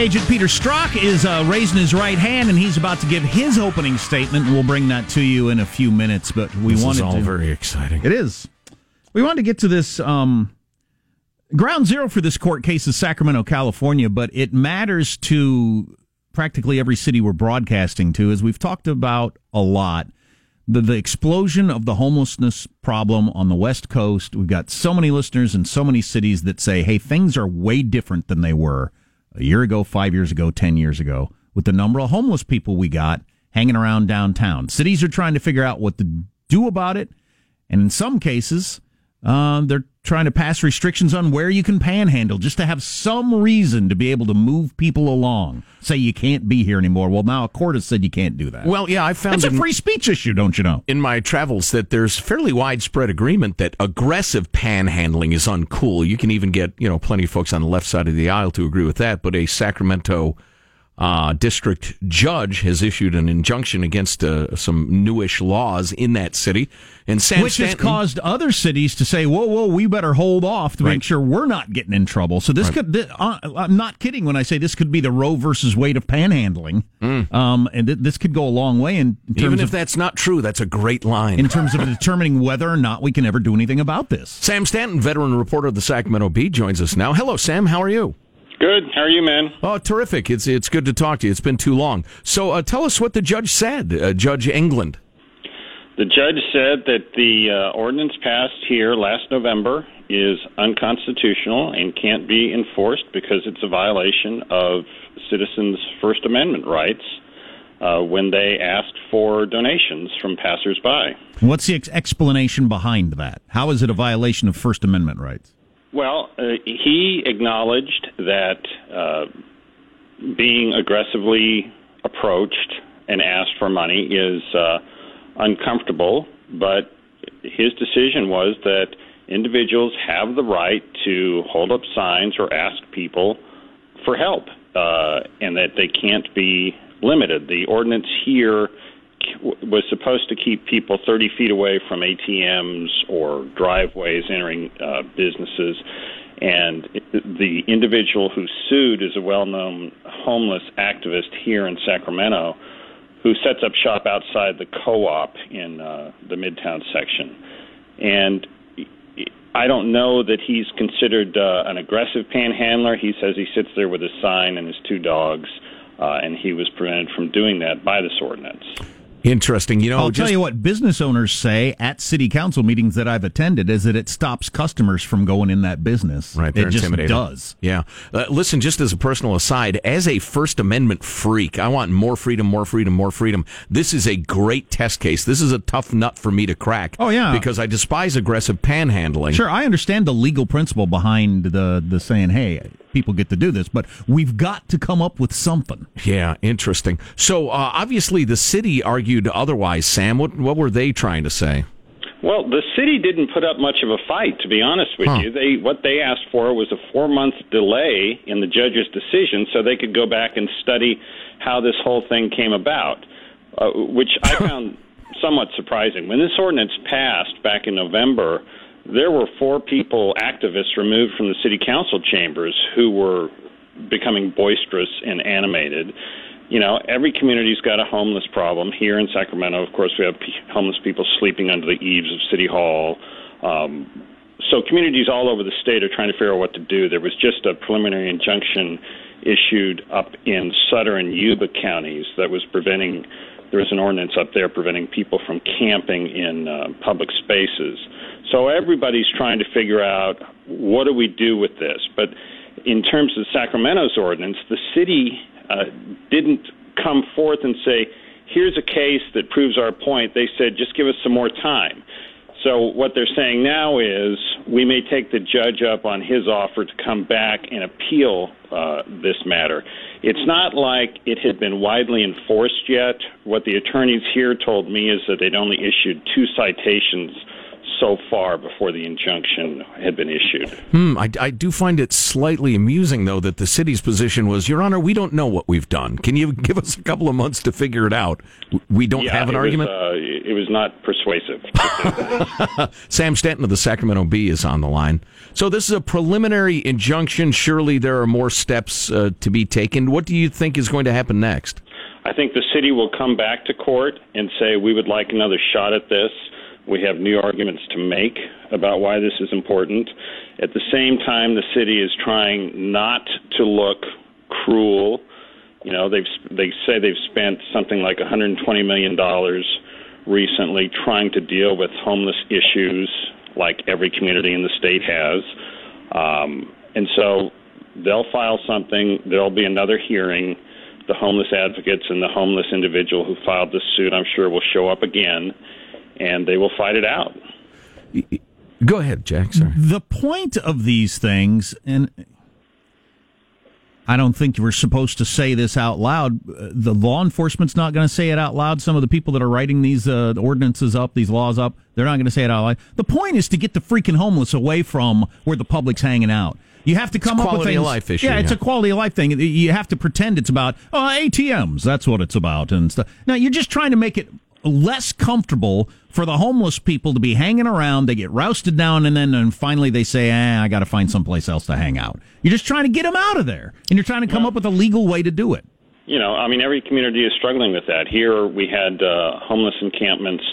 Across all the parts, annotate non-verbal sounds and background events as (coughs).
Agent Peter Strzok is uh, raising his right hand, and he's about to give his opening statement. We'll bring that to you in a few minutes. But we this wanted is all to, very exciting. It is. We wanted to get to this. Um, ground zero for this court case is Sacramento, California, but it matters to practically every city we're broadcasting to, as we've talked about a lot. The, the explosion of the homelessness problem on the West Coast. We've got so many listeners in so many cities that say, hey, things are way different than they were a year ago, five years ago, 10 years ago, with the number of homeless people we got hanging around downtown. Cities are trying to figure out what to do about it. And in some cases, uh, they're trying to pass restrictions on where you can panhandle just to have some reason to be able to move people along. Say you can't be here anymore. Well, now a court has said you can't do that. Well, yeah, I found it's a free speech issue, don't you know? in my travels that there's fairly widespread agreement that aggressive panhandling is uncool. You can even get, you know, plenty of folks on the left side of the aisle to agree with that, but a Sacramento uh, district judge has issued an injunction against uh, some newish laws in that city. And Sam Which has caused other cities to say, "Whoa, whoa, we better hold off to Right. make sure we're not getting in trouble." So this Right. could, th- uh, I'm not kidding when I say this could be the Roe versus Wade of panhandling, um, and th- this could go a long way in, in terms Mm. even if of that's not true, that's a great line. in terms of determining whether or not we can ever do anything about this. Sam Stanton, veteran reporter of the Sacramento Bee, joins us now. Hello, Sam. How are you? Good. How are you, man? Oh, terrific! It's it's good to talk to you. It's been too long. So, uh, tell us what the judge said, uh, Judge England. The judge said that the uh, ordinance passed here last November is unconstitutional and can't be enforced because it's a violation of citizens' First Amendment rights uh, when they asked for donations from passersby. What's the ex- explanation behind that? How is it a violation of First Amendment rights? Well, uh, he acknowledged that uh, being aggressively approached and asked for money is uh, uncomfortable, but his decision was that individuals have the right to hold up signs or ask people for help, uh, and that they can't be limited. The ordinance here was supposed to keep people 30 feet away from ATMs or driveways entering uh, businesses. And the individual who sued is a well known homeless activist here in Sacramento who sets up shop outside the co op in uh, the Midtown section. And I don't know that he's considered uh, an aggressive panhandler. He says he sits there with his sign and his two dogs, uh, and he was prevented from doing that by this ordinance. Interesting. You know, I'll just, tell you what business owners say at city council meetings that I've attended is that it stops customers from going in that business. Right, they're it just does. Yeah. Uh, listen, just as a personal aside, as a First Amendment freak, I want more freedom, more freedom, more freedom. This is a great test case. This is a tough nut for me to crack. Oh, yeah. Because I despise aggressive panhandling. Sure, I understand the legal principle behind the the saying, "Hey, people get to do this," but we've got to come up with something. Yeah, interesting. So uh, obviously the city argued otherwise. Sam, what what were they trying to say? Well, the city didn't put up much of a fight, to be honest with Huh. you. They what they asked for was a four month delay in the judge's decision, so they could go back and study how this whole thing came about, uh, which I (laughs) found somewhat surprising. When this ordinance passed back in November, there were four people, activists, removed from the city council chambers who were becoming boisterous and animated. You know, every community's got a homeless problem. Here in Sacramento, of course, we have p- homeless people sleeping under the eaves of City Hall. Um, so communities all over the state are trying to figure out what to do. There was just a preliminary injunction issued up in Sutter and Yuba counties that was preventing. There was an ordinance up there preventing people from camping in uh, public spaces. So everybody's trying to figure out what do we do with this. But in terms of Sacramento's ordinance, the city uh, didn't come forth and say, "Here's a case that proves our point." They said, "Just give us some more time." So what they're saying now is we may take the judge up on his offer to come back and appeal uh, this matter. It's not like it had been widely enforced yet. What the attorneys here told me is that they'd only issued two citations so far before the injunction had been issued. Hmm, I, I, do find it slightly amusing, though, that the city's position was, Your Honor, we don't know what we've done. Can you give us a couple of months to figure it out? We don't yeah, have an it argument? Was, uh, it was not persuasive. (laughs) Sam Stanton of the Sacramento Bee is on the line. So this is a preliminary injunction. Surely there are more steps uh, to be taken. What do you think is going to happen next? I think the city will come back to court and say, We would like another shot at this we have new arguments to make about why this is important. At the same time, the city is trying not to look cruel. You know, they've they say they've spent something like 120 million dollars recently trying to deal with homeless issues, like every community in the state has. Um, and so they'll file something. There'll be another hearing. The homeless advocates and the homeless individual who filed this suit, I'm sure, will show up again and they will fight it out. Go ahead, Jack. Sorry. The point of these things, and I don't think we're supposed to say this out loud. The law enforcement's not going to say it out loud. Some of the people that are writing these uh, ordinances up, these laws up, they're not going to say it out loud. The point is to get the freaking homeless away from where the public's hanging out. You have to come it's up with things. Of life issue, yeah, it's yeah. a quality of life thing. You have to pretend it's about oh, ATMs. That's what it's about and stuff. Now you're just trying to make it less comfortable for the homeless people to be hanging around. They get rousted down, and then and finally they say, eh, I got to find someplace else to hang out. You're just trying to get them out of there, and you're trying to come up with a legal way to do it. You know, I mean, every community is struggling with that. Here we had uh, homeless encampments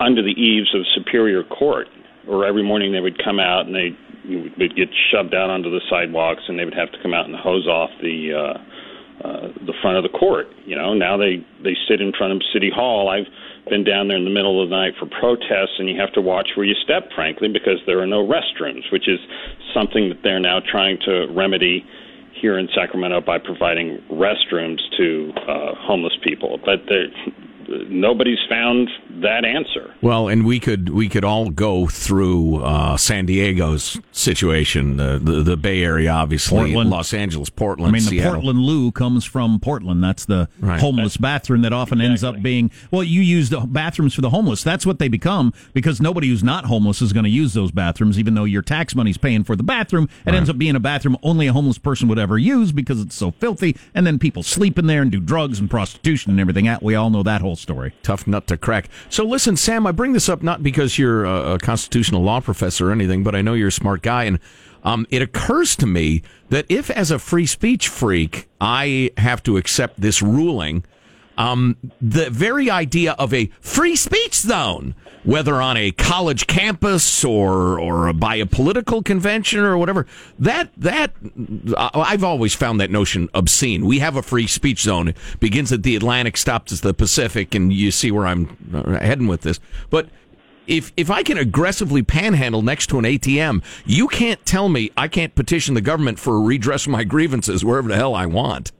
under the eaves of Superior Court, where every morning they would come out and they would get shoved out onto the sidewalks, and they would have to come out and hose off the. Uh, uh, the front of the court. You know, now they they sit in front of City Hall. I've been down there in the middle of the night for protests, and you have to watch where you step, frankly, because there are no restrooms, which is something that they're now trying to remedy here in Sacramento by providing restrooms to uh, homeless people. But nobody's found that answer. Well, and we could we could all go through uh, San Diego's situation, the, the, the Bay Area, obviously, Portland. Los Angeles, Portland. I mean, Seattle. the Portland loo comes from Portland. That's the right. homeless bathroom that often exactly. ends up being. Well, you use the bathrooms for the homeless. That's what they become because nobody who's not homeless is going to use those bathrooms, even though your tax money's paying for the bathroom. It right. ends up being a bathroom only a homeless person would ever use because it's so filthy, and then people sleep in there and do drugs and prostitution and everything. We all know that whole story. Tough nut to crack. So listen, Sam, I bring this up not because you're a, a constitutional law professor or anything, but I know you're a smart guy, and um, it occurs to me that if, as a free speech freak, I have to accept this ruling, um, the very idea of a free speech zone, whether on a college campus or or by a political convention or whatever, that that I've always found that notion obscene. We have a free speech zone. It begins at the Atlantic, stops at the Pacific, and you see where I'm uh, heading with this. But if if I can aggressively panhandle next to an ATM, you can't tell me I can't petition the government for redress of my grievances wherever the hell I want.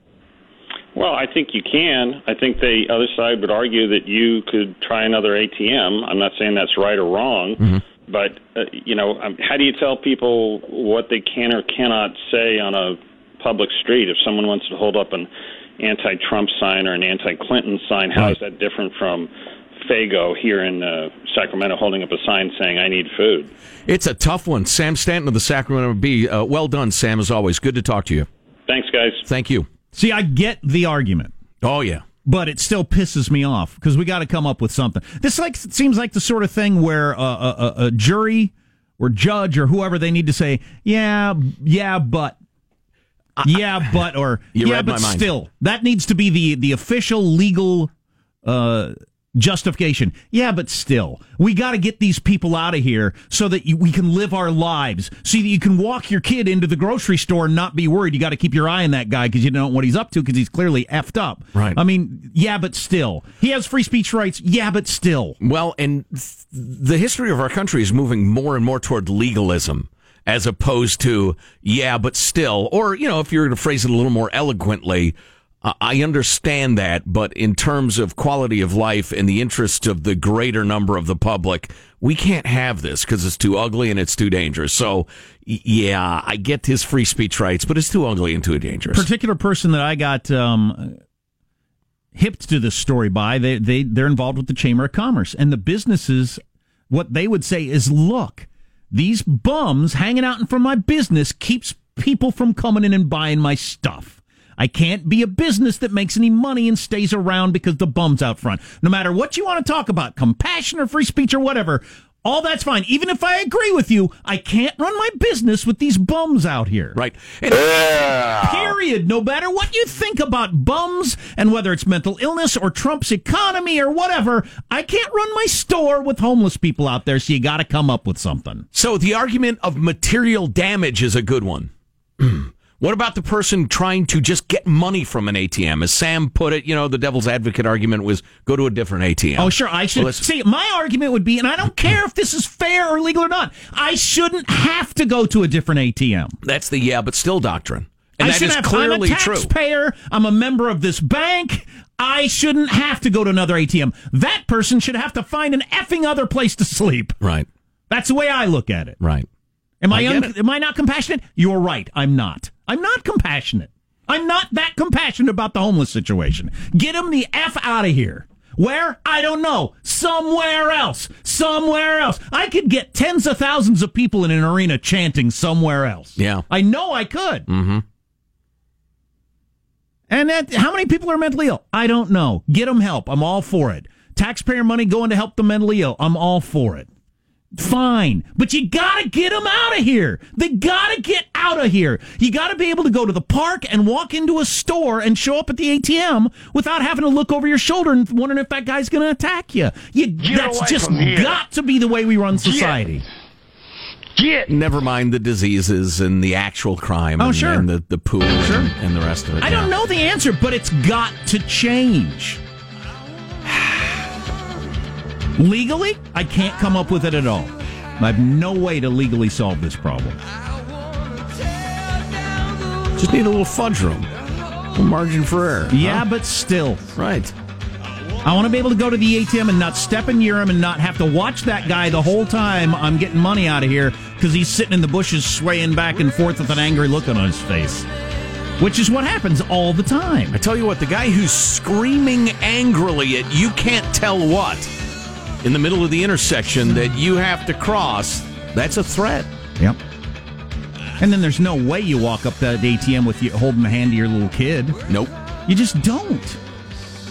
Well, I think you can. I think the other side would argue that you could try another ATM. I'm not saying that's right or wrong, mm-hmm. but uh, you know, um, how do you tell people what they can or cannot say on a public street if someone wants to hold up an anti-Trump sign or an anti-Clinton sign? How right. is that different from Fago here in uh, Sacramento holding up a sign saying "I need food"? It's a tough one. Sam Stanton of the Sacramento Bee. Uh, well done, Sam. As always, good to talk to you. Thanks, guys. Thank you. See, I get the argument. Oh yeah. But it still pisses me off because we got to come up with something. This like seems like the sort of thing where uh, a, a, a jury or judge or whoever they need to say, yeah, yeah, but yeah, but or (laughs) yeah, but still, that needs to be the the official legal uh, justification. Yeah, but still, we got to get these people out of here so that you, we can live our lives. So that you can walk your kid into the grocery store and not be worried. You got to keep your eye on that guy because you don't know what he's up to because he's clearly effed up. Right. I mean, yeah, but still, he has free speech rights. Yeah, but still. Well, and th- the history of our country is moving more and more toward legalism as opposed to yeah, but still, or you know, if you're going to phrase it a little more eloquently. I understand that, but in terms of quality of life and the interest of the greater number of the public, we can't have this because it's too ugly and it's too dangerous. So, yeah, I get his free speech rights, but it's too ugly and too dangerous. Particular person that I got um, hipped to this story by, they, they, they're involved with the Chamber of Commerce, and the businesses what they would say is, look, these bums hanging out in front of my business keeps people from coming in and buying my stuff. I can't be a business that makes any money and stays around because the bum's out front. No matter what you want to talk about, compassion or free speech or whatever, all that's fine. Even if I agree with you, I can't run my business with these bums out here. Right. And Period. No matter what you think about bums and whether it's mental illness or Trump's economy or whatever, I can't run my store with homeless people out there, so you got to come up with something. So the argument of material damage is a good one. (clears throat) what about the person trying to just get money from an ATM? As Sam put it, you know, the devil's advocate argument was go to a different ATM. Oh, sure. I should Well, see. My argument would be, and I don't (clears throat) care if this is fair or legal or not. I shouldn't have to go to a different ATM. That's the yeah, but still doctrine. And I that shouldn't have, clearly I'm a true. taxpayer. I'm a member of this bank. I shouldn't have to go to another ATM. That person should have to find an effing other place to sleep. Right. That's the way I look at it. Right. Am I, I un- am I not compassionate? You're right. I'm not. I'm not compassionate. I'm not that compassionate about the homeless situation. Get them the F out of here. Where? I don't know. Somewhere else. Somewhere else. I could get tens of thousands of people in an arena chanting somewhere else. Yeah. I know I could. Mm-hmm. And that, how many people are mentally ill? I don't know. Get them help. I'm all for it. Taxpayer money going to help the mentally ill. I'm all for it. Fine, but you gotta get them out of here. They gotta get out of here. You gotta be able to go to the park and walk into a store and show up at the ATM without having to look over your shoulder and wondering if that guy's gonna attack you. You that's just got to be the way we run society. Get Never mind the diseases and the actual crime Oh, and, sure. and the, the poo and, and the rest of it. I don't know the answer, but it's got to change. Legally, I can't come up with it at all. I have no way to legally solve this problem. Just need a little fudge room. A margin for error. Yeah, huh? but still. Right. I want to be able to go to the ATM and not step in urine and not have to watch that guy the whole time I'm getting money out of here because he's sitting in the bushes swaying back and forth with an angry look on his face. Which is what happens all the time. I tell you what, the guy who's screaming angrily at you can't tell what in the middle of the intersection that you have to cross, that's a threat. Yep. And then there's no way you walk up that ATM with you holding the hand of your little kid. Nope. You just don't.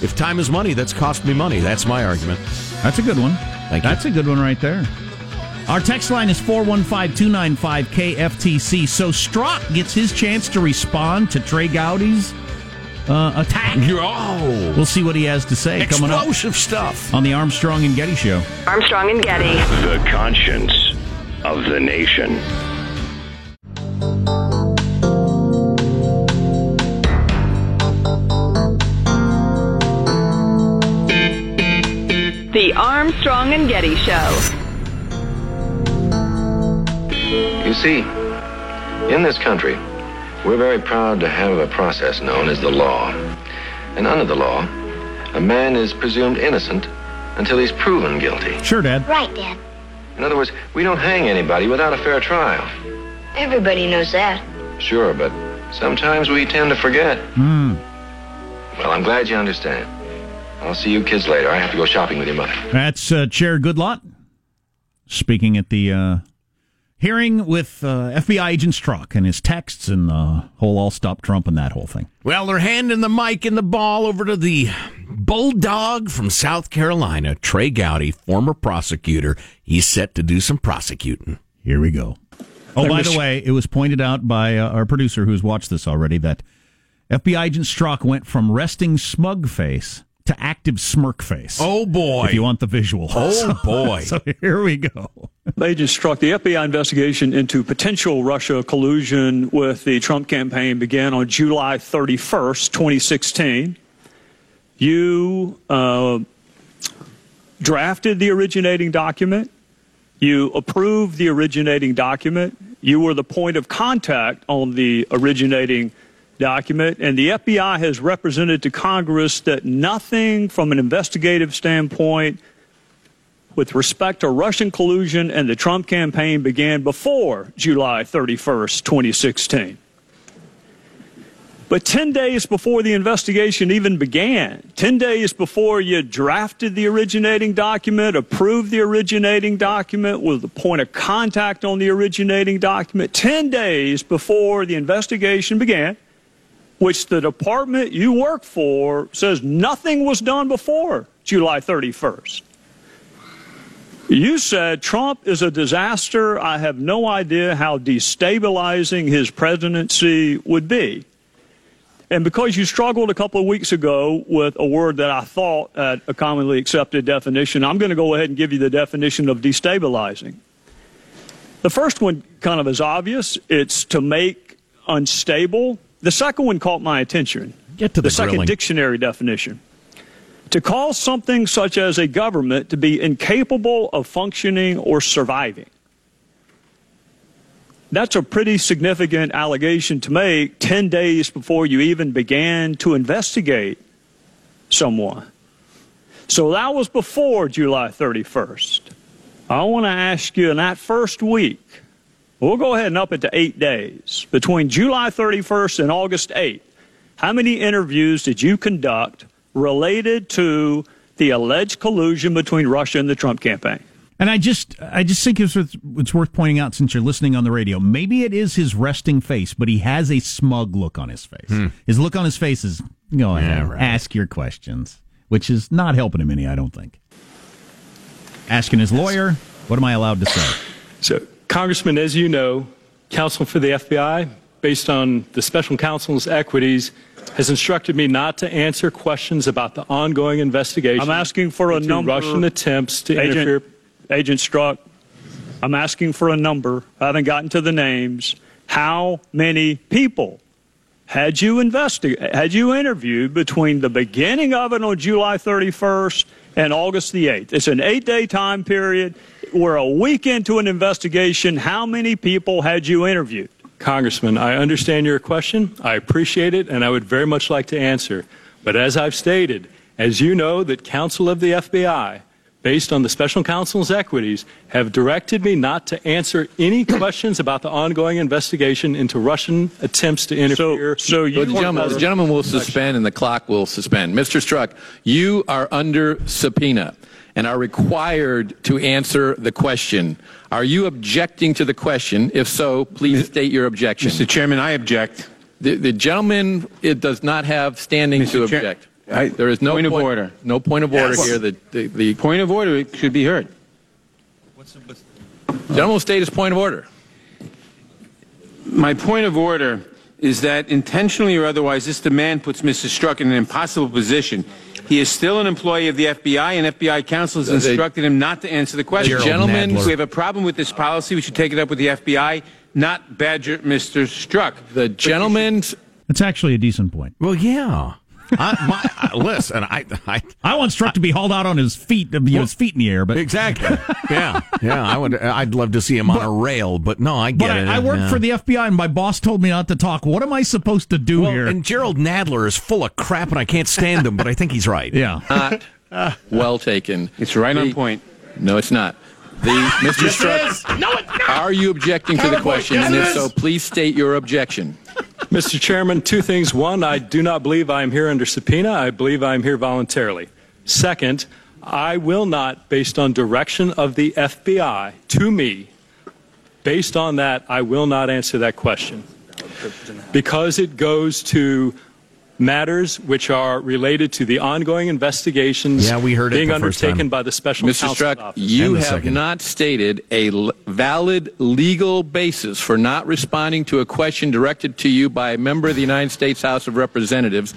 If time is money, that's cost me money. That's my argument. That's a good one. Thank you. That's a good one right there. Our text line is 415 295 KFTC. So Strzok gets his chance to respond to Trey Gowdy's uh, attack. You're, oh, We'll see what he has to say coming up explosive stuff. on the Armstrong and Getty Show. Armstrong and Getty. the conscience of the nation. The Armstrong and Getty Show. You see, in this country, we're very proud to have a process known as the law. And under the law, a man is presumed innocent until he's proven guilty. Sure, Dad. Right, Dad. In other words, we don't hang anybody without a fair trial. Everybody knows that. Sure, but sometimes we tend to forget. Hmm. Well, I'm glad you understand. I'll see you kids later. I have to go shopping with your mother. That's uh, Chair Goodlatte speaking at the uh, hearing with uh, FBI agent Strzok and his texts and the whole "I'll stop Trump" and that whole thing. Well, they're handing the mic and the ball over to the bulldog from South Carolina, Trey Gowdy, former prosecutor. He's set to do some prosecuting. Here we go. Oh, by the way, it was pointed out by uh, our producer who's watched this already that FBI agent Strzok went from resting smug face to active smirk face. Oh boy! if you want the visual. Oh, (laughs) boy. so here we go. Agents Strzok the FBI investigation into potential Russia collusion with the Trump campaign began on July 31st, 2016. You uh, drafted the originating document. You approved the originating document. You were the point of contact on the originating document. And the FBI has represented to Congress that nothing from an investigative standpoint with respect to Russian collusion and the Trump campaign began before July 31st, 2016. But 10 days before the investigation even began, 10 days before you drafted the originating document, approved the originating document, with the point of contact on the originating document, 10 days before the investigation began, which the department you work for says nothing was done before July 31st. You said Trump is a disaster. I have no idea how destabilizing his presidency would be. And because you struggled a couple of weeks ago with a word that I thought had a commonly accepted definition, I'm going to go ahead and give you the definition of destabilizing. The first one kind of is obvious it's to make unstable. The second one caught my attention. Get to the, the second grilling. dictionary definition. To cause something such as a government to be incapable of functioning or surviving. That's a pretty significant allegation to make 10 days before you even began to investigate someone. So that was before July 31st. I want to ask you in that first week, we'll go ahead and up it to eight days, between July 31st and August 8th, how many interviews did you conduct related to the alleged collusion between Russia and the Trump campaign? And I just, I just think it's, worth- it's worth pointing out since you're listening on the radio. Maybe it is his resting face, but he has a smug look on his face. Hmm. His look on his face is, go ahead, ask your questions, which is not helping him any. I don't think. Asking his lawyer, what am I allowed to say? So, Congressman, as you know, counsel for the FBI, based on the special counsel's equities, has instructed me not to answer questions about the ongoing investigation. I'm asking for a number. Russian attempts to Agent, interfere. Agent Strzok, I'm asking for a number. I haven't gotten to the names. How many people had you invested, had you interviewed between the beginning of it on July 31st and August the 8th? It's an eight-day time period. We're a week into an investigation. How many people had you interviewed? Congressman, I understand your question. I appreciate it, and I would very much like to answer. But as I've stated, as you know, that counsel of the FBI, based on the special counsel's equities, have directed me not to answer any (coughs) questions about the ongoing investigation into Russian attempts to interfere. so you The gentleman, the gentleman will suspend and the clock will suspend. Mr. Strzok, you are under subpoena and are required to answer the question. Are you objecting to the question? If so, please state your objection. Mr. Chairman, I object. The, the gentleman it does not have standing to Chair- object. I- there is no point of order. No point of order Yes. here. The, the, the Point of order it should be heard. gentleman will state his point of order. My point of order is that intentionally or otherwise, this demand puts Mr. Strzok in an impossible position. He is still an employee of the FBI, and FBI counsel has instructed him not to answer the question. Jerrold Gentlemen- Nadler. if we have a problem with this policy, we should take it up with the FBI, not badger Mr. Strzok. The gentleman's That's actually a decent point. Well, yeah. (laughs) I, my, uh, listen, I, I I want Strzok to be hauled out on his feet, you know, his feet in the air, but exactly. Yeah, yeah. I would. I'd love to see him on a rail, but no, I get But it. I, I work yeah. for the FBI, and my boss told me not to talk. What am I supposed to do Well, here? and Jerrold Nadler is full of crap, and I can't stand him. But I think he's right. yeah. not (laughs) well taken. It's right on point. No, it's not. The Mr. Strzok, No, it's not. are you objecting to the question? Yes, and if so, please state your objection. Mr. Chairman, two things. One, I do not believe I am here under subpoena. I believe I am here voluntarily. Second, I will not, based on direction of the FBI to me, based on that, I will not answer that question. Because it goes to matters which are related to the ongoing investigations Yeah, we heard it being undertaken time. by the special Mr. counsel's Strzok, office. you have second. not stated a l- valid legal basis for not responding to a question directed to you by a member of the United States House of Representatives,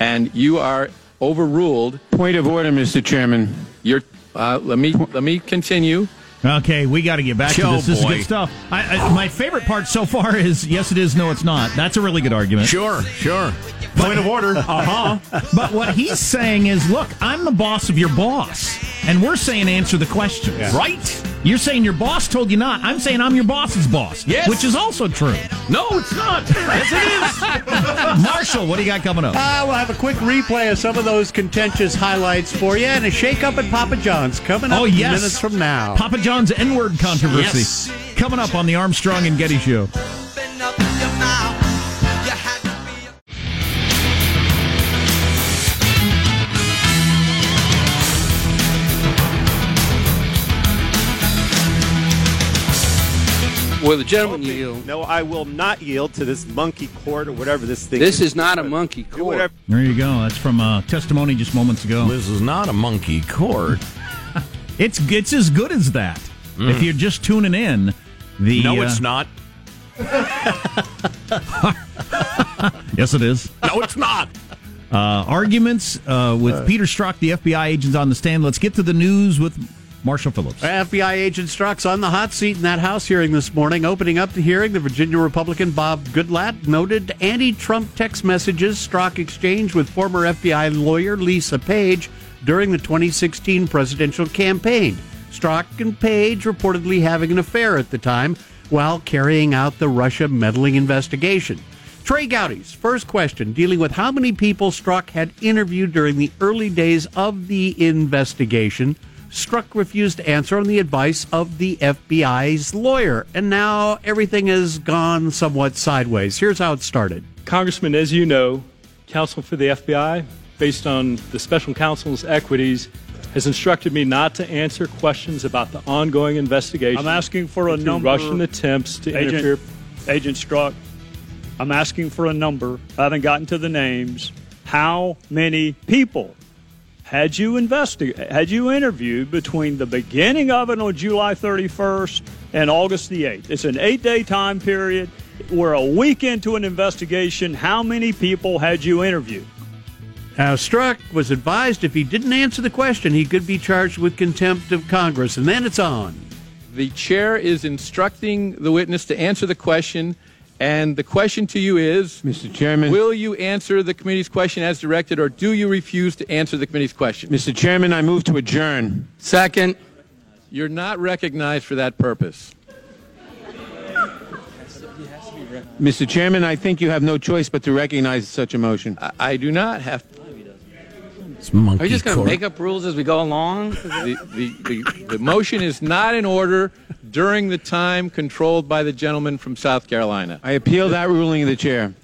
and you are overruled. Point of order, Mr. Chairman. You're, uh, let me let me continue. Okay, we got to get back to this. This is good stuff. I, I, my favorite part so far is yes, it is, no, it's not. That's a really good argument. Sure, sure. Point of order. (laughs) Uh huh. but what he's saying is, look, I'm the boss of your boss, and we're saying answer the questions. Right? You're saying your boss told you not. I'm saying I'm your boss's boss. Yes. Which is also true. No, it's not. Yes, it is. (laughs) Marshall, what do you got coming up? Uh, we'll have a quick replay of some of those contentious highlights for you and a shake up at Papa John's coming up Oh, yes. minutes from now. Papa John's N word controversy. Yes. Coming up on the Armstrong and Getty Show. Will the gentleman yield? No, I will not yield to this monkey court or whatever this thing This is. is not a monkey court. There you go. That's from uh, testimony just moments ago. This is not a monkey court. (laughs) It's it's as good as that. If you're just tuning in, the no, uh, it's not. (laughs) yes, it is. No, it's not. Uh, arguments uh, with Peter Strzok, the FBI agents on the stand. Let's get to the news with Marshall Phillips. FBI agent Strzok's on the hot seat in that House hearing this morning. Opening up the hearing, the Virginia Republican Bob Goodlatte noted anti-Trump text messages Strzok exchanged with former FBI lawyer Lisa Page during the 2016 presidential campaign. Strzok and Page reportedly having an affair at the time while carrying out the Russia meddling investigation. Trey Gowdy's first question dealing with how many people Strzok had interviewed during the early days of the investigation. Strzok refused to answer on the advice of the FBI's lawyer, and now everything has gone somewhat sideways. Here's how it started. Congressman, as you know, counsel for the FBI, based on the special counsel's equities, has instructed me not to answer questions about the ongoing investigation. I'm asking for a number. Russian attempts to Agent, interfere. Agent Strzok, I'm asking for a number. I haven't gotten to the names. How many people had you investigate had you interviewed between the beginning of it on July 31st and August the 8th? It's an eight-day time period. We're a week into an investigation. How many people had you interviewed? Now, Strzok was advised if he didn't answer the question, he could be charged with contempt of Congress, and then it's on. The chair is instructing the witness to answer the question, and the question to you is Mr. Chairman. Will you answer the committee's question as directed, or do you refuse to answer the committee's question? Mr. Chairman, I move to adjourn. Second. You're not recognized for that purpose. Mr. Chairman, I think you have no choice but to recognize such a motion. I, I do not have. It's monkey Are you just going to make up rules as we go along? The, the, the, the motion is not in order during the time controlled by the gentleman from South Carolina. I appeal that ruling of the chair.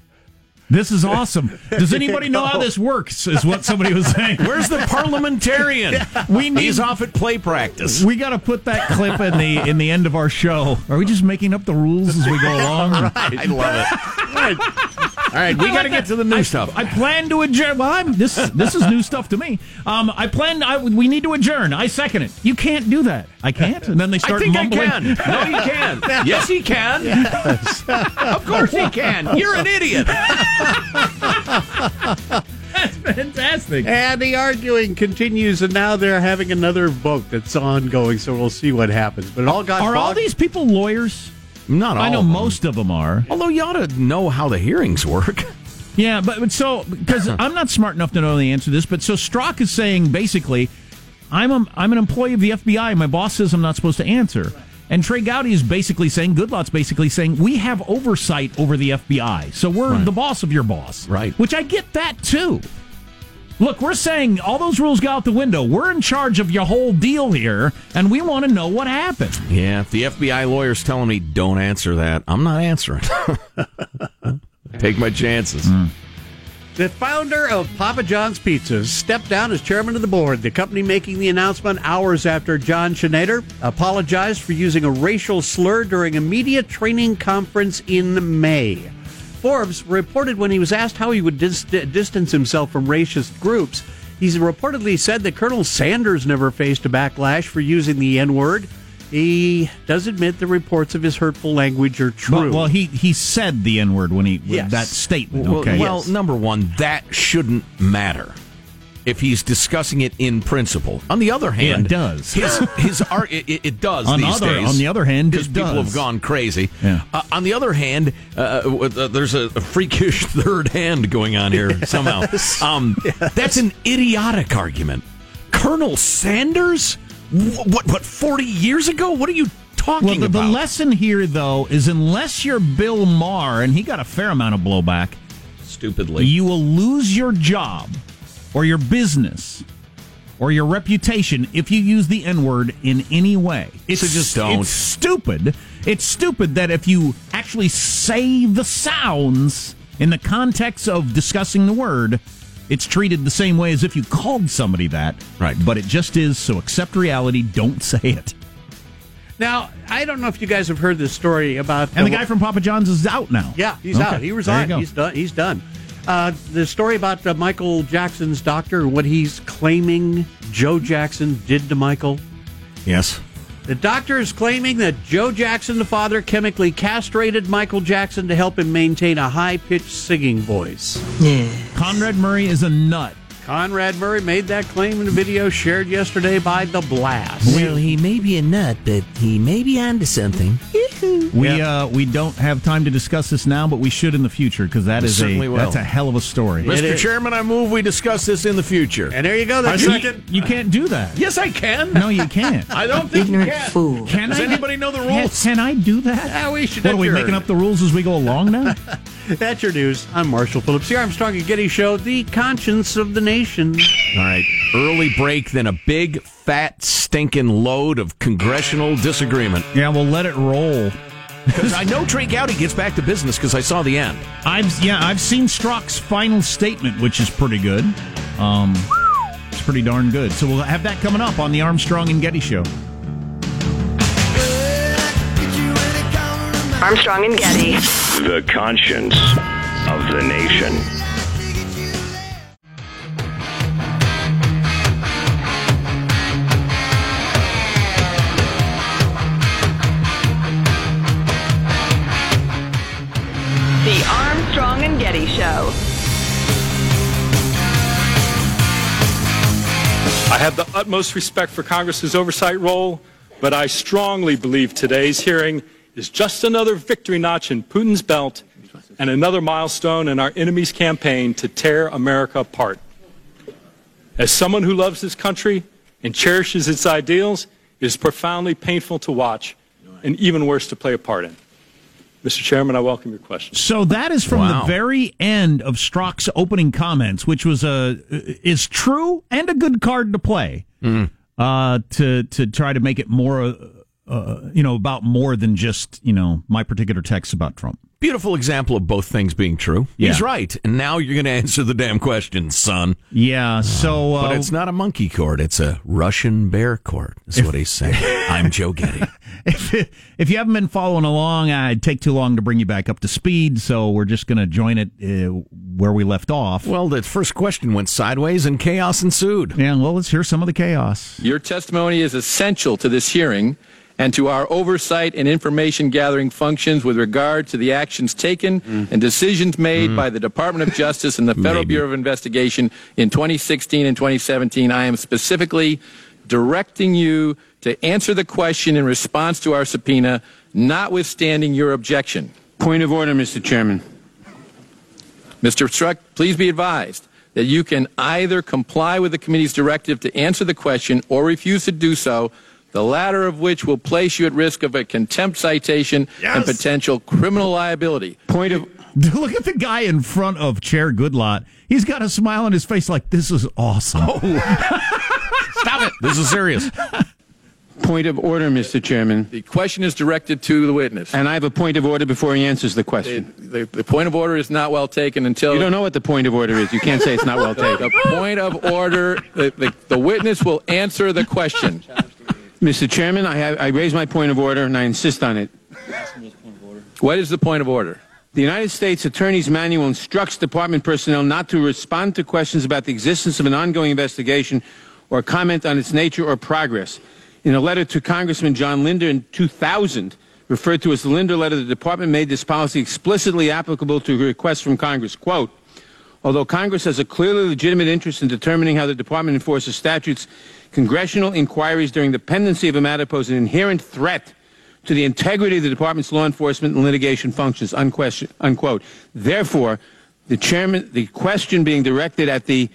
This is awesome. Does anybody know how this works? Is what somebody was saying. Where's the parliamentarian? We need. He's off at play practice. We got to put that clip in the in the end of our show. Are we just making up the rules as we go along? right. (laughs) I love it. All right, we got to get to the new I, stuff. I plan to adjourn. Well, I'm, this this is new stuff to me. Um, I plan. I, we need to adjourn. I second it. You can't do that. I can't. And then they I start think mumbling. I can. No, you can. (laughs) Yes, he can. Of course he can. You're an idiot. (laughs) That's fantastic. And the arguing continues, and now they're having another vote that's ongoing, so we'll see what happens. But it all got Are all these people lawyers? Not all. I know most of them are. Although you ought to know how the hearings work. (laughs) Yeah, but, but so because (laughs) I'm not smart enough to know the answer to this, but so Strzok is saying basically, I'm a, I'm an employee of the FBI. My boss says I'm not supposed to answer, and Trey Gowdy is basically saying, Goodlatte's basically saying we have oversight over the FBI, so we're Right. the boss of your boss, Right. Which I get that too. Look, we're saying all those rules go out the window. We're in charge of your whole deal here, and we want to know what happened. Yeah, if the FBI lawyer's telling me don't answer that, I'm not answering. (laughs) Take my chances. Hmm. The founder of Papa John's Pizzas stepped down as chairman of the board. The company making the announcement hours after John Schnatter apologized for using a racial slur during a media training conference in May. Forbes reported when he was asked how he would dis- distance himself from racist groups, he's reportedly said that Colonel Sanders never faced a backlash for using the N word. He does admit the reports of his hurtful language are true. But, well, he he said the N word when he Yes. that statement. Well, Okay. well, number one, that shouldn't matter if he's discussing it in principle. On the other hand, it does. His his art it, it- does On these other- days. on the other hand, because people does. have gone crazy. Yeah. Uh, on the other hand, uh, uh, there's a, a freakish (laughs) third hand going on here somehow. Um, That's an idiotic argument. Colonel Sanders, Wh- what what forty years ago? What are you talking about? Well, the, the lesson here, though, is unless you're Bill Maher, and he got a fair amount of blowback, Stupidly, you will lose your job or your business or your reputation if you use the N word in any way. It's So just don't. It's stupid. It's stupid that if you actually say the sounds in the context of discussing the word, it's treated the same way as if you called somebody that. Right. But it just is. So accept reality. Don't say it. Now, I don't know if you guys have heard this story about And the guy from Papa John's is out now. Yeah, he's Okay, out. He there you resigned. go. He's done. He's done. Uh, the story about uh, Michael Jackson's doctor and what he's claiming Joe Jackson did to Michael. Yes. The doctor is claiming that Joe Jackson, the father, chemically castrated Michael Jackson to help him maintain a high pitched singing voice. Yeah. Conrad Murray is a nut. Conrad Murray made that claim in a video shared yesterday by The Blast. Well, he may be a nut, but he may be onto something. We uh we don't have time to discuss this now, but we should in the future because that We is a certainly will. that's a hell of a story. Mr. Chairman, I move we discuss this in the future. And there you go. I That's second. You can't do that. Yes, I can. No, you can't. (laughs) I don't think you can. fool. Can Does I? anybody know the rules? can I do that? Yeah, we should. What are we making up the rules as we go along now? (laughs) That's your news. I'm Marshall Phillips. The Armstrong and Getty Show, the conscience of the nation. All right. Early break, then a big, fat, stinking load of congressional disagreement. yeah, we'll let it roll. Because I know Trey Gowdy gets back to business because I saw the end. I've yeah, I've seen Strzok's final statement, which is pretty good. Um, it's pretty darn good. So we'll have that coming up on the Armstrong and Getty Show. Armstrong and Getty. The conscience of the nation. The Armstrong and Getty Show. I have the utmost respect for Congress's oversight role, but I strongly believe today's hearing is just another victory notch in Putin's belt and another milestone in our enemy's campaign to tear America apart. As someone who loves this country and cherishes its ideals, it is profoundly painful to watch and even worse to play a part in. Mr. Chairman, I welcome your question. So that is from Wow. the very end of Strzok's opening comments, which was a is true and a good card to play. Uh, to to try to make it more, uh, you know, about more than just you know my particular text about Trump. Beautiful example of both things being true. He's right. And now you're going to answer the damn question, son. Yeah. So, uh, But it's not a monkey court. It's a Russian bear court, is what he's saying. (laughs) I'm Joe Getty. if if you haven't been following along, I'd take too long to bring you back up to speed. So we're just going to join it uh, where we left off. Well, the first question went sideways and chaos ensued. Yeah. Well, let's hear some of the chaos. Your testimony is essential to this hearing and to our oversight and information gathering functions with regard to the actions taken mm. and decisions made mm. by the Department of Justice and the (laughs) Federal Maybe. Bureau of Investigation in 2016 and 2017. I am specifically directing you to answer the question in response to our subpoena, notwithstanding your objection. Point of order, Mr. Chairman. Mr. Strzok, please be advised that you can either comply with the committee's directive to answer the question or refuse to do so, the latter of which will place you at risk of a contempt citation and potential criminal liability. Point of (laughs) Look at the guy in front of Chair Goodlatte. He's got a smile on his face like this is awesome. Oh. (laughs) Stop it. This is serious. point of order, Mr. Chairman. The question is directed to the witness. And I have a point of order before he answers the The, question. the, the point of order is not well taken until You don't know what the point of order is. You can't say it's not well taken. the point of order. The, the, the witness will answer the question. (laughs) Mr. Chairman, I, have, I raise my point of order and I insist on it. What is the point of order? The United States Attorney's Manual instructs department personnel not to respond to questions about the existence of an ongoing investigation or comment on its nature or progress. In a letter to Congressman John Linder in 2000, referred to as the Linder letter, the department made this policy explicitly applicable to requests from Congress. Quote, Although Congress has a clearly legitimate interest in determining how the department enforces statutes, congressional inquiries during the pendency of a matter pose an inherent threat to the integrity of the department's law enforcement and litigation functions. Unquote. Therefore, the chairman, the question being directed at the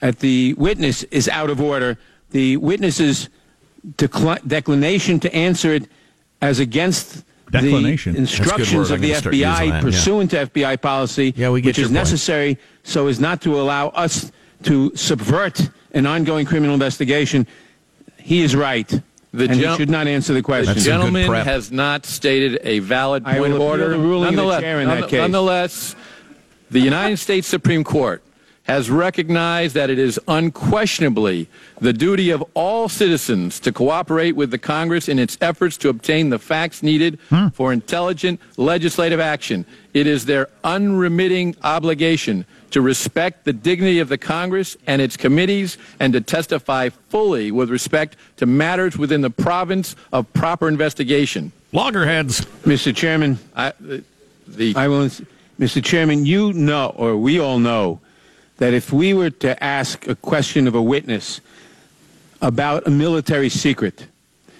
at the witness is out of order. The witness's decli- declination to answer it as against Declination. the instructions of the using that, FBI yeah. pursuant to FBI policy, Yeah, which is point. necessary so as not to allow us to subvert an ongoing criminal investigation. He is right. The and he should not answer the question. The That's some good gentleman has not stated a valid I point will of order. the ruling of the chair in that case. nonetheless, the United States Supreme Court has recognized that it is unquestionably the duty of all citizens to cooperate with the Congress in its efforts to obtain the facts needed hmm. for intelligent legislative action. It is their unremitting obligation to respect the dignity of the Congress and its committees and to testify fully with respect to matters within the province of proper investigation. Loggerheads. Mr. Chairman, I, the, the I will, Mr. Chairman, you know, or we all know, that if we were to ask a question of a witness about a military secret,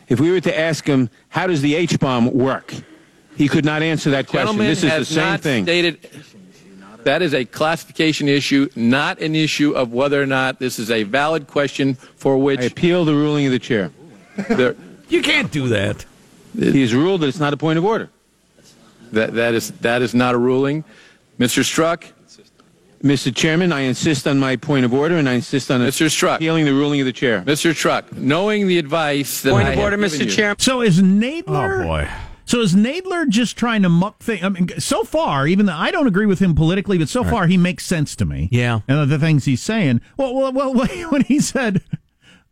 if we were to ask him, how does the H bomb work? He could not answer that question. gentleman This is the same not thing. stated that is a classification issue, not an issue of whether or not this is a valid question for which I appeal the ruling of the chair. there, You can't do that. He has ruled that it's not a point of order. that that is that is not a ruling. Mr. Strzok, Mr. Chairman, I insist on my point of order, and I insist on Mr. Strzok, appealing the ruling of the chair. Mr. Strzok, knowing the advice that Point I of have order, given Mr. Chairman. So is Nadler? Oh boy. So is Nadler just trying to muck things? I mean, so far, even though I don't agree with him politically, but so far he makes sense to me. Yeah. and the things he's saying. Well, well, well (laughs) when he said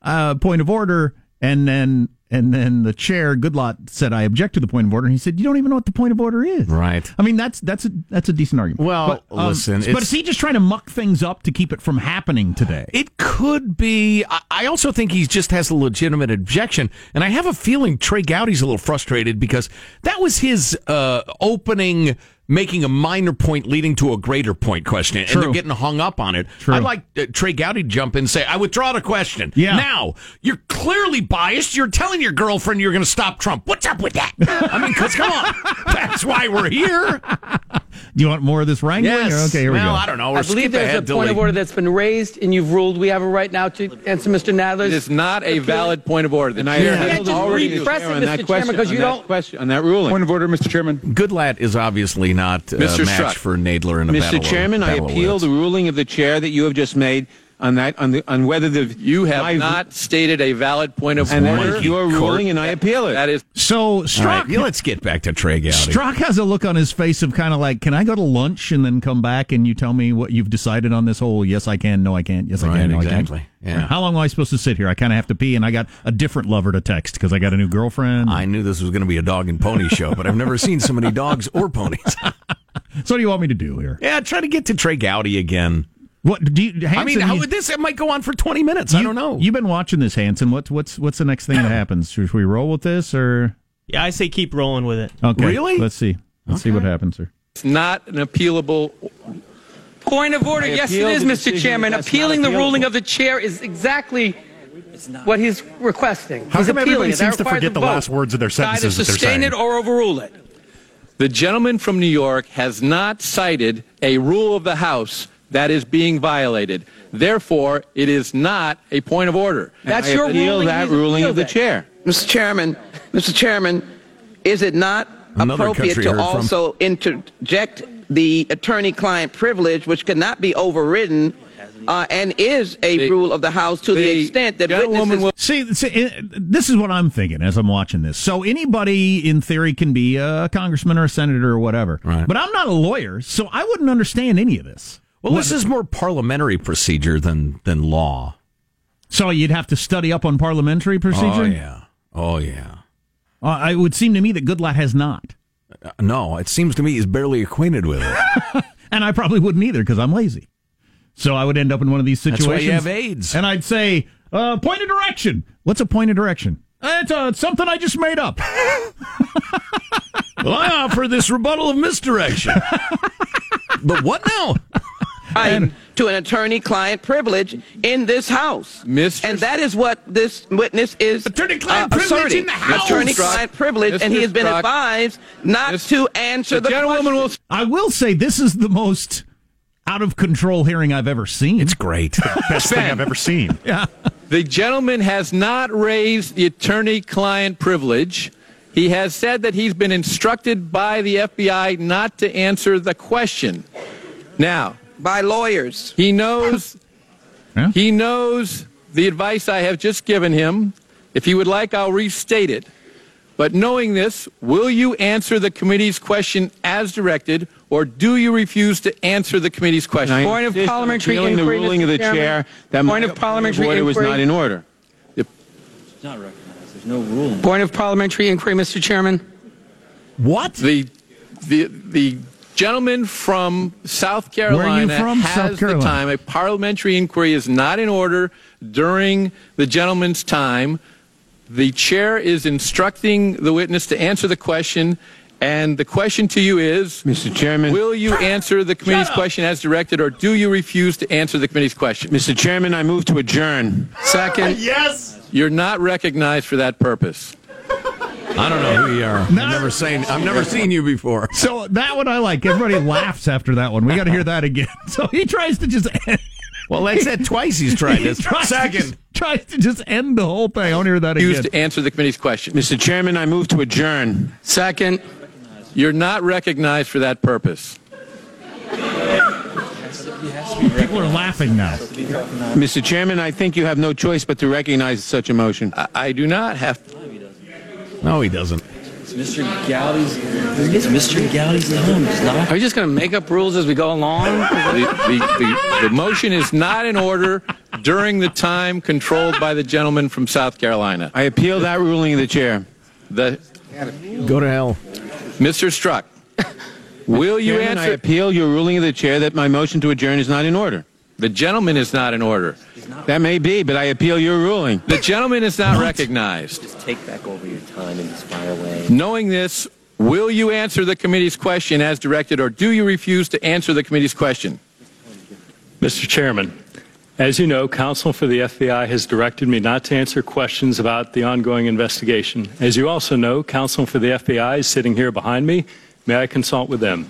uh, point of order, and then and then the chair Goodlatte said I object to the point of order, and he said you don't even know what the point of order is. Right. I mean that's that's a that's a decent argument. Well, but, um, listen, but is he just trying to muck things up to keep it from happening today? It could be. I- I also think he just has a legitimate objection, and I have a feeling Trey Gowdy's a little frustrated because that was his uh, opening, making a minor point leading to a greater point question, and they're getting hung up on it. True. I'd like uh, Trey Gowdy to jump in and say, "I withdraw the question." Yeah. Now you're clearly biased. You're telling your girlfriend you're going to stop Trump. What's up with that? I mean, because come on, that's why we're here. Do you want more of this wrangling? Yes. Or- Okay, here we go. I don't know. We're I believe there's a skip-ahead point of order that's been raised, and you've ruled we have a right now to answer Mr. Nadler's. It is not a valid point of order. The And I chair appeal has can't the just already ruling of the repress it, on Mr. that Chairman, question, because you on that don't- question on that ruling. Point of order, Mr. Chairman. Goodlatte is obviously not uh, Mr. match Strzok. for Nadler in a battle Mr. Chairman, I battle of appeal the ruling of the chair that you have just made on that on the on whether the You have my- not stated a valid point of and that order. is your ruling, and I appeal it. That is So All right, Strzok, yeah, let's get back to Trey Gowdy. Strzok has a look on his face of kind of like, can I go to lunch and then come back and you tell me what you've decided on this whole yes I can, no I can't, yes I can, no I exactly. can't. Yeah. How long am I supposed to sit here? I kind of have to pee, and I got a different lover to text because I got a new girlfriend. I knew this was going to be a dog and pony show, but I've never seen so many dogs or ponies. (laughs) so what do you want me to do here? yeah, try to get to Trey Gowdy again. What do you? Hanson, I mean, how you- would this? It might go on for twenty minutes. I don't know. You've been watching this, Hanson. What's what's what's the next thing that happens? Should we roll with this or? Yeah, I say keep rolling with it. Okay, Really? Let's see. Let's see what happens here. it's not an appealable. Point of order. I Yes, it appeal is, the Mr. Chairman. Appealing the ruling of the chair is exactly what he's requesting. How he's come appealing everybody it. Seems to forget a the last words of their Either sentences that they're sustain saying? it or overrule it. The gentleman from New York has not cited a rule of the House that is being violated. Therefore, it is not a point of order. And That's I your appeal ruling, that ruling of the appealed it. chair. Mr. Chairman, Mr. Chairman, is it not Another appropriate to heard from. also interject the attorney-client privilege, which cannot be overridden, uh, and is a The- rule of the House to the, the extent that gentlewoman witnesses will- See, see, uh, this is what I'm thinking as I'm watching this. So anybody in theory can be a congressman or a senator or whatever. Right. But I'm not a lawyer, so I wouldn't understand any of this. Well, this is more parliamentary procedure than than law. So you'd have to study up on parliamentary procedure. Oh yeah. Oh yeah. Uh, it would seem to me that Goodlatte has not, Uh, no, it seems to me he's barely acquainted with it. (laughs) and I probably wouldn't either because I'm lazy. So I would end up in one of these That's situations. why you have AIDS. And I'd say, uh, point of direction. What's a point of direction? Uh, It's uh, something I just made up. (laughs) well, I offer this rebuttal of misdirection. (laughs) but what now? Right to an attorney-client privilege in this House. Mr. And that is what this witness is Attorney-client uh, privilege asserting. in the House. Attorney-client privilege, and he has been Strzok. advised not Mr. to answer the, The gentlewoman will. I will say this is the most out of control hearing I've ever seen. It's great. The (laughs) Best thing I've ever seen. (laughs) yeah. The gentleman has not raised the attorney client privilege. He has said that he's been instructed by the FBI not to answer the question. Now, by lawyers. He knows Yeah. he knows the advice I have just given him. If he would like, I'll restate it. But knowing this, will you answer the committee's question as directed or do you refuse to answer the committee's question? Point of parliamentary Appealing the inquiry, ruling Mr. of the Chairman. chair that Point my of parliamentary order was inquiry. not in order. It's not recognized. There's no rule. Point of parliamentary inquiry, Mr. Chairman. What? The the the gentleman from South Carolina from, has South the time. A parliamentary inquiry is not in order during the gentleman's time. The chair is instructing the witness to answer the question, and the question to you is, Mr. Chairman. will you answer the committee's question as directed, or do you refuse to answer the committee's question? Mr. Chairman, I move to adjourn. Second. (laughs) Yes. You're not recognized for that purpose. I don't know who you are. I've never seen. I've never (laughs) seen you before. So that one I like. Everybody laughs after that one. We got to hear that again. (laughs) So he tries to just. End, (laughs) Well, that's said, twice he's tried this. tries to Second. just- tries to just end the whole thing. I want to hear that Refuse again. to answer the committee's question. Mr. Chairman, I move to adjourn. Second. You're not recognized for that purpose. People are laughing now. Mr. Chairman, I think you have no choice but to recognize such a motion. I, I do not have. No, he doesn't. It's Mr. Gowdy's. It's Mr. Gowdy's time. It's not. Are we just going to make up rules as we go along? The, the, the, the motion is not in order during the time controlled by the gentleman from South Carolina. I appeal that ruling of the chair. The Go to hell. Mr. Strzok, will you Chairman, I answer? appeal your ruling of the chair that my motion to adjourn is not in order. The gentleman is not in order. That may be, but I appeal your ruling. The gentleman is not recognized. Just take back over your time and just fire away. Knowing this, will you answer the committee's question as directed, or do you refuse to answer the committee's question? Mr. Chairman, as you know, counsel for the FBI has directed me not to answer questions about the ongoing investigation. As you also know, counsel for the FBI is sitting here behind me. May I consult with them?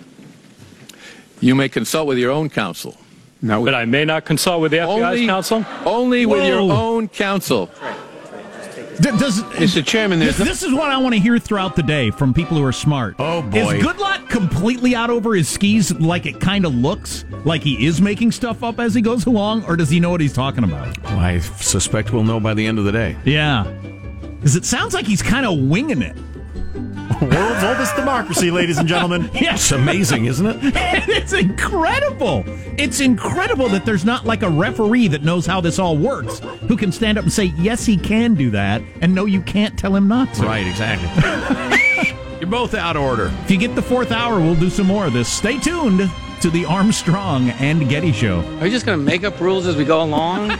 You may consult with your own counsel. No, But I may not consult with the FBI's Only- counsel? Only with your own counsel. D- does, Mr. Chairman, this, no, this is what I want to hear throughout the day from people who are smart. Oh, boy. Is Goodlatte completely out over his skis like it kind of looks? Like he is making stuff up as he goes along? Or does he know what he's talking about? Well, I suspect we'll know by the end of the day. Yeah. Because it sounds like he's kind of winging it. World's oldest democracy, ladies and gentlemen. (laughs) It's amazing, isn't it? (laughs) it's incredible. It's incredible that there's not like a referee that knows how this all works who can stand up and say, yes, he can do that, and no, you can't tell him not to. Right, exactly. (laughs) You're both out of order. If you get the fourth hour, we'll do some more of this. Stay tuned to the Armstrong and Getty Show. Are you just going to make up rules as we go along?